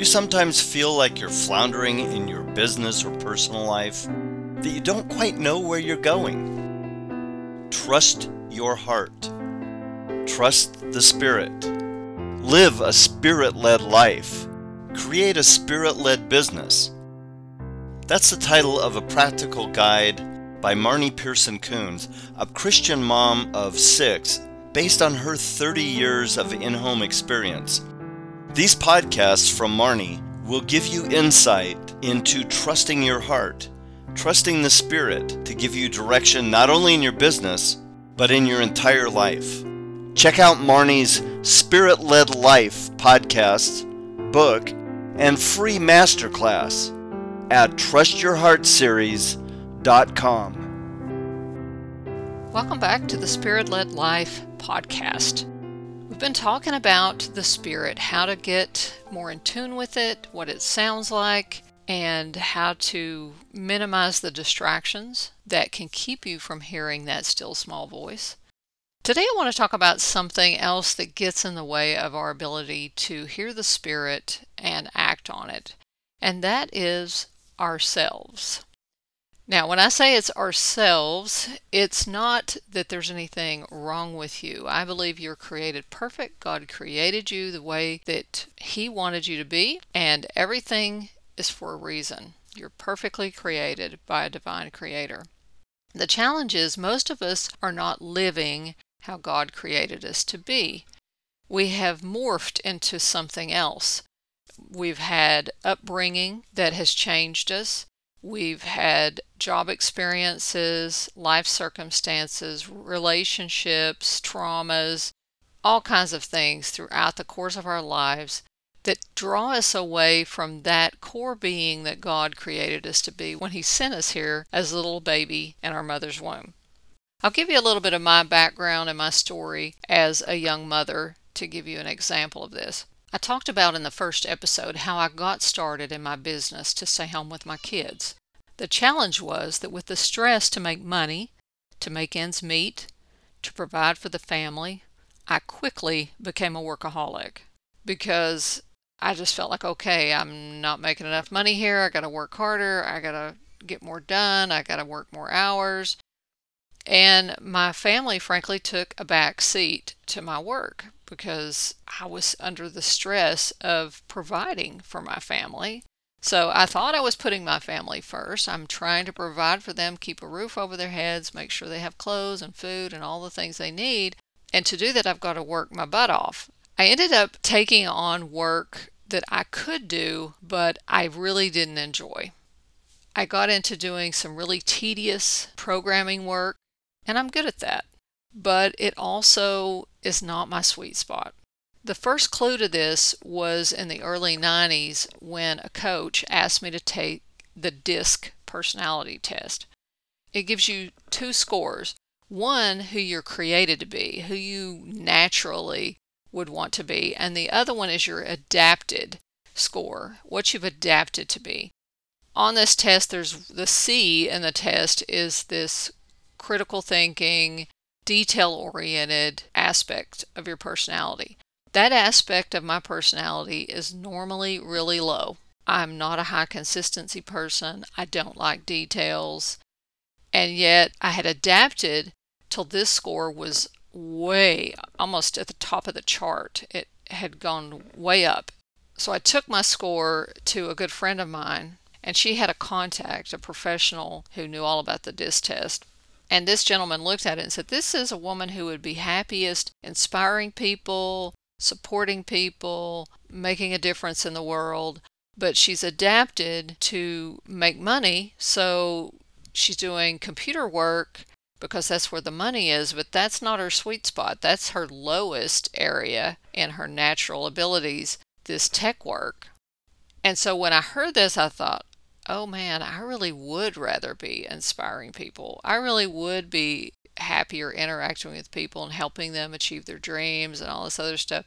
you sometimes feel like you're floundering in your business or personal life? That you don't quite know where you're going? Trust your heart. Trust the Spirit. Live a Spirit led life. Create a Spirit led business. That's the title of a practical guide by Marnie Pehrson Kuhns, a Christian mom of six, based on her 30 years of in home experience. These podcasts from Marnie will give you insight into trusting your heart, trusting the Spirit to give you direction not only in your business, but in your entire life. Check out Marnie's Spirit Led Life podcast, book, and free masterclass at trustyourheartseries.com. Welcome back to the Spirit Led Life podcast. We've been talking about the Spirit, how to get more in tune with it, what it sounds like, and how to minimize the distractions that can keep you from hearing that still small voice. Today, I want to talk about something else that gets in the way of our ability to hear the Spirit and act on it, and that is ourselves. Now, when I say it's ourselves, it's not that there's anything wrong with you. I believe you're created perfect. God created you the way that He wanted you to be, and everything is for a reason. You're perfectly created by a divine creator. The challenge is most of us are not living how God created us to be. We have morphed into something else. We've had upbringing that has changed us. We've had job experiences, life circumstances, relationships, traumas, all kinds of things throughout the course of our lives that draw us away from that core being that God created us to be when He sent us here as a little baby in our mother's womb. I'll give you a little bit of my background and my story as a young mother to give you an example of this. I talked about in the first episode how I got started in my business to stay home with my kids. The challenge was that with the stress to make money, to make ends meet, to provide for the family, I quickly became a workaholic because I just felt like, okay, I'm not making enough money here. I got to work harder. I got to get more done. I got to work more hours. And my family, frankly, took a back seat to my work because I was under the stress of providing for my family. So I thought I was putting my family first. I'm trying to provide for them, keep a roof over their heads, make sure they have clothes and food and all the things they need. And to do that, I've got to work my butt off. I ended up taking on work that I could do, but I really didn't enjoy. I got into doing some really tedious programming work, and I'm good at that. But it also is not my sweet spot. The first clue to this was in the early 90s when a coach asked me to take the DISC personality test. It gives you two scores one, who you're created to be, who you naturally would want to be, and the other one is your adapted score, what you've adapted to be. On this test, there's the C in the test is this critical thinking, detail oriented aspect of your personality. That aspect of my personality is normally really low. I'm not a high consistency person. I don't like details. And yet I had adapted till this score was way almost at the top of the chart. It had gone way up. So I took my score to a good friend of mine, and she had a contact, a professional who knew all about the DISC test. And this gentleman looked at it and said, This is a woman who would be happiest inspiring people, supporting people, making a difference in the world. But she's adapted to make money. So she's doing computer work because that's where the money is, but that's not her sweet spot. That's her lowest area in her natural abilities, this tech work. And so when I heard this, I thought, oh man, I really would rather be inspiring people. I really would be happier interacting with people and helping them achieve their dreams and all this other stuff.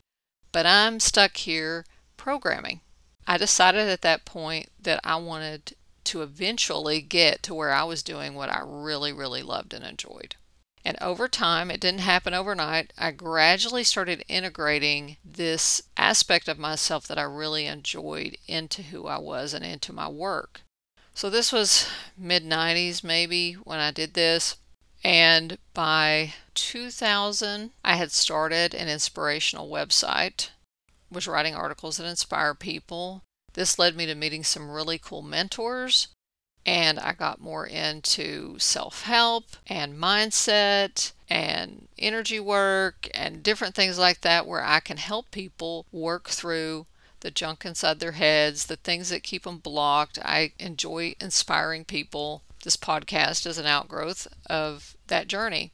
But I'm stuck here programming. I decided at that point that I wanted to eventually get to where I was doing what I really, really loved and enjoyed. And over time, it didn't happen overnight. I gradually started integrating this aspect of myself that I really enjoyed into who I was and into my work. So this was mid 90s maybe when I did this. And by 2000, I had started an inspirational website, was writing articles that inspire people. This led me to meeting some really cool mentors and I got more into self help and mindset and energy work and different things like that where I can help people work through the junk inside their heads, the things that keep them blocked. I enjoy inspiring people. This podcast is an outgrowth of that journey.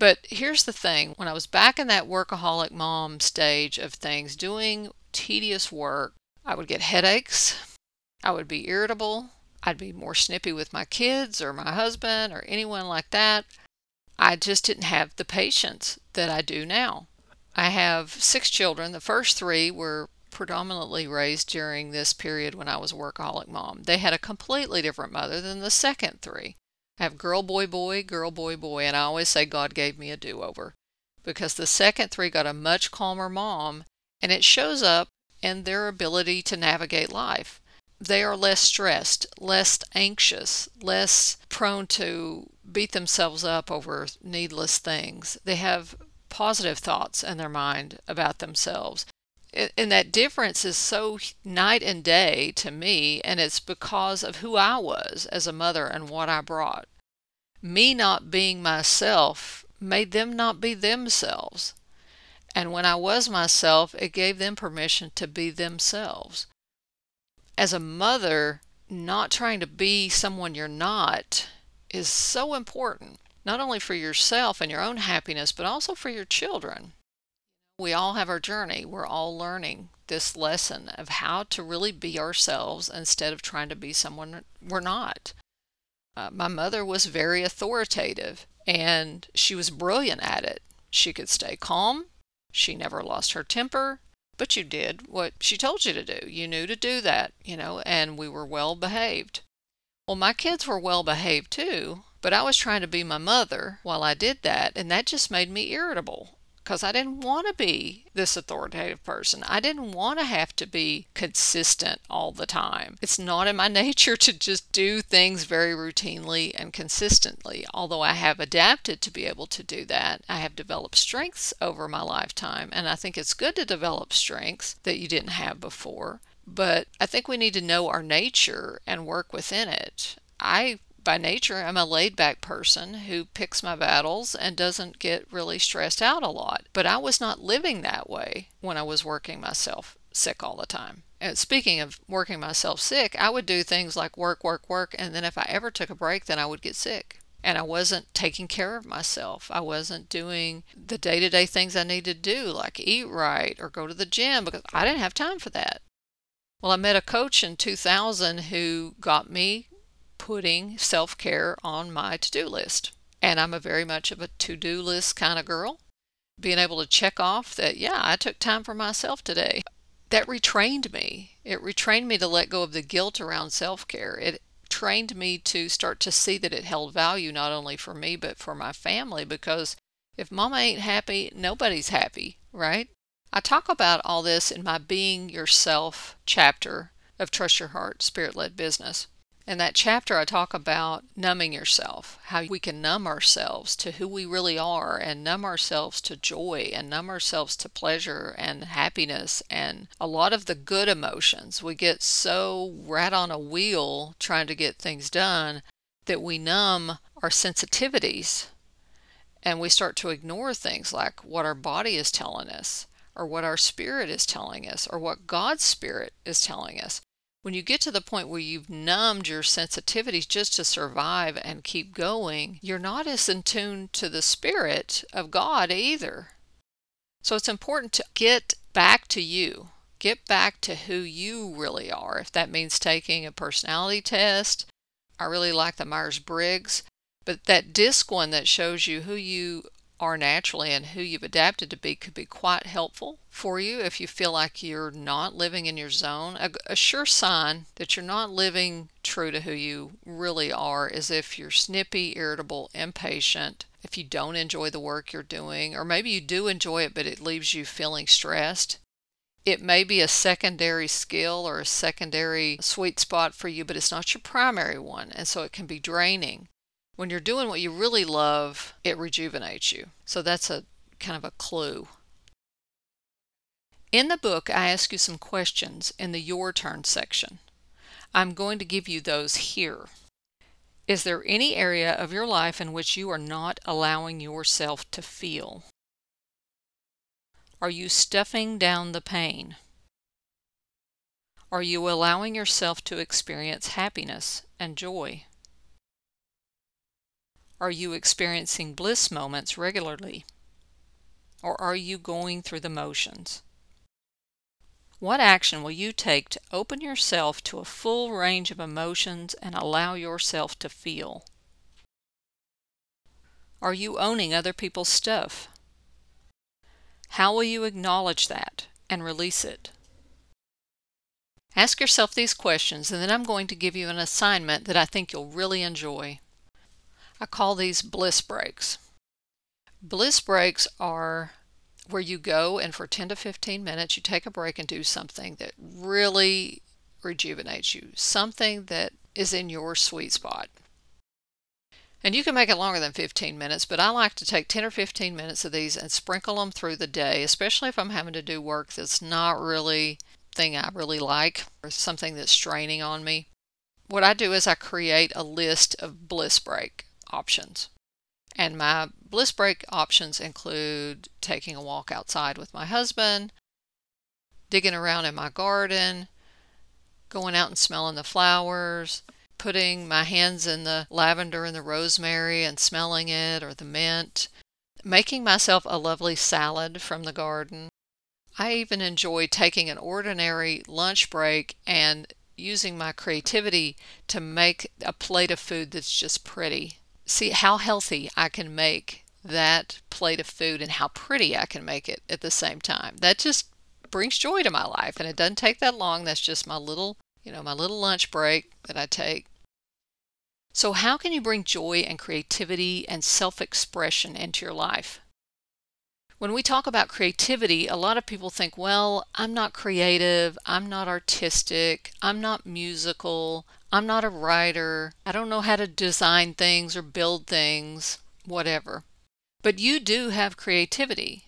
But here's the thing when I was back in that workaholic mom stage of things, doing tedious work, I would get headaches, I would be irritable, I'd be more snippy with my kids or my husband or anyone like that. I just didn't have the patience that I do now. I have six children. The first three were predominantly raised during this period when I was a workaholic mom. They had a completely different mother than the second three. I have girl, boy, boy, girl, boy, boy, and I always say God gave me a do over because the second three got a much calmer mom, and it shows up in their ability to navigate life they are less stressed, less anxious, less prone to beat themselves up over needless things. They have positive thoughts in their mind about themselves. And that difference is so night and day to me, and it's because of who I was as a mother and what I brought. Me not being myself made them not be themselves. And when I was myself, it gave them permission to be themselves as a mother, not trying to be someone you're not is so important, not only for yourself and your own happiness, but also for your children. We all have our journey. We're all learning this lesson of how to really be ourselves instead of trying to be someone we're not. Uh, my mother was very authoritative and she was brilliant at it. She could stay calm. She never lost her temper but you did what she told you to do. You knew to do that, you know, and we were well behaved. Well, my kids were well behaved too, but I was trying to be my mother while I did that, and that just made me irritable because I didn't want to be this authoritative person. I didn't want to have to be consistent all the time. It's not in my nature to just do things very routinely and consistently. Although I have adapted to be able to do that, I have developed strengths over my lifetime, and I think it's good to develop strengths that you didn't have before. But I think we need to know our nature and work within it. I by nature, I'm a laid back person who picks my battles and doesn't get really stressed out a lot. But I was not living that way when I was working myself sick all the time. And speaking of working myself sick, I would do things like work, work, work, and then if I ever took a break, then I would get sick. And I wasn't taking care of myself. I wasn't doing the day to day things I needed to do, like eat right or go to the gym, because I didn't have time for that. Well, I met a coach in 2000 who got me putting self care on my to do list. And I'm a very much of a to do list kind of girl. Being able to check off that, yeah, I took time for myself today. That retrained me. It retrained me to let go of the guilt around self care. It trained me to start to see that it held value not only for me, but for my family because if mama ain't happy, nobody's happy, right? I talk about all this in my Being Yourself chapter of Trust Your Heart Spirit Led Business. In that chapter, I talk about numbing yourself, how we can numb ourselves to who we really are and numb ourselves to joy and numb ourselves to pleasure and happiness and a lot of the good emotions. We get so rat on a wheel trying to get things done that we numb our sensitivities and we start to ignore things like what our body is telling us or what our spirit is telling us or what God's spirit is telling us when you get to the point where you've numbed your sensitivities just to survive and keep going, you're not as in tune to the Spirit of God either. So it's important to get back to you. Get back to who you really are. If that means taking a personality test, I really like the Myers Briggs, but that disc one that shows you who you are naturally and who you've adapted to be could be quite helpful for you if you feel like you're not living in your zone. A, a, sure sign that you're not living true to who you really are is if you're snippy, irritable, impatient, if you don't enjoy the work you're doing, or maybe you do enjoy it but it leaves you feeling stressed. It may be a secondary skill or a secondary sweet spot for you, but it's not your primary one, and so it can be draining. When you're doing what you really love, it rejuvenates you. So that's a kind of a clue. In the book, I ask you some questions in the Your Turn section. I'm going to give you those here. Is there any area of your life in which you are not allowing yourself to feel? Are you stuffing down the pain? Are you allowing yourself to experience happiness and joy? Are you experiencing bliss moments regularly? Or are you going through the motions? What action will you take to open yourself to a full range of emotions and allow yourself to feel? Are you owning other people's stuff? How will you acknowledge that and release it? Ask yourself these questions, and then I'm going to give you an assignment that I think you'll really enjoy. I call these bliss breaks. Bliss breaks are where you go and for 10 to 15 minutes you take a break and do something that really rejuvenates you, something that is in your sweet spot. And you can make it longer than 15 minutes, but I like to take 10 or 15 minutes of these and sprinkle them through the day, especially if I'm having to do work that's not really thing I really like or something that's straining on me. What I do is I create a list of bliss break options. And my bliss break options include taking a walk outside with my husband, digging around in my garden, going out and smelling the flowers, putting my hands in the lavender and the rosemary and smelling it or the mint, making myself a lovely salad from the garden. I even enjoy taking an ordinary lunch break and using my creativity to make a plate of food that's just pretty see how healthy I can make that plate of food and how pretty I can make it at the same time. That just brings joy to my life and it doesn't take that long. That's just my little, you know, my little lunch break that I take. So how can you bring joy and creativity and self-expression into your life? When we talk about creativity, a lot of people think, well, I'm not creative, I'm not artistic, I'm not musical, I'm not a writer. I don't know how to design things or build things, whatever. But you do have creativity.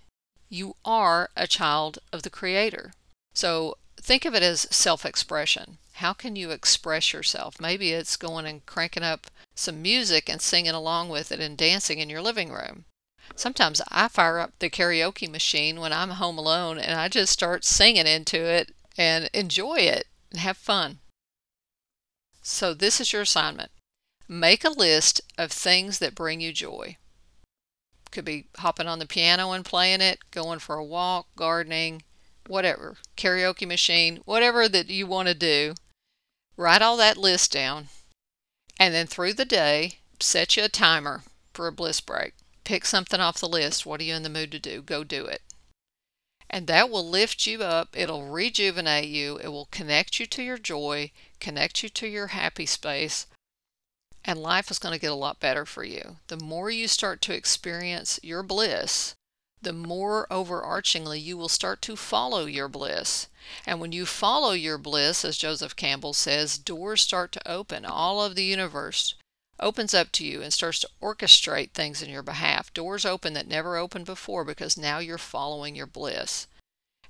You are a child of the Creator. So think of it as self expression. How can you express yourself? Maybe it's going and cranking up some music and singing along with it and dancing in your living room. Sometimes I fire up the karaoke machine when I'm home alone and I just start singing into it and enjoy it and have fun. So this is your assignment. Make a list of things that bring you joy. Could be hopping on the piano and playing it, going for a walk, gardening, whatever, karaoke machine, whatever that you want to do. Write all that list down. And then through the day, set you a timer for a bliss break. Pick something off the list. What are you in the mood to do? Go do it. And that will lift you up. It'll rejuvenate you. It will connect you to your joy, connect you to your happy space, and life is going to get a lot better for you. The more you start to experience your bliss, the more overarchingly you will start to follow your bliss. And when you follow your bliss, as Joseph Campbell says, doors start to open. All of the universe opens up to you and starts to orchestrate things in your behalf. Doors open that never opened before because now you're following your bliss.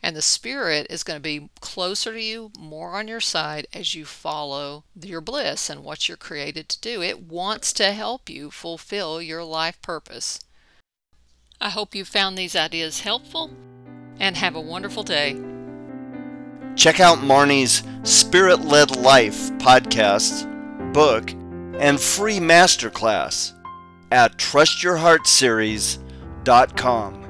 And the Spirit is going to be closer to you, more on your side as you follow your bliss and what you're created to do. It wants to help you fulfill your life purpose. I hope you found these ideas helpful and have a wonderful day. Check out Marnie's Spirit Led Life podcast, book, and free masterclass at trustyourheartseries.com.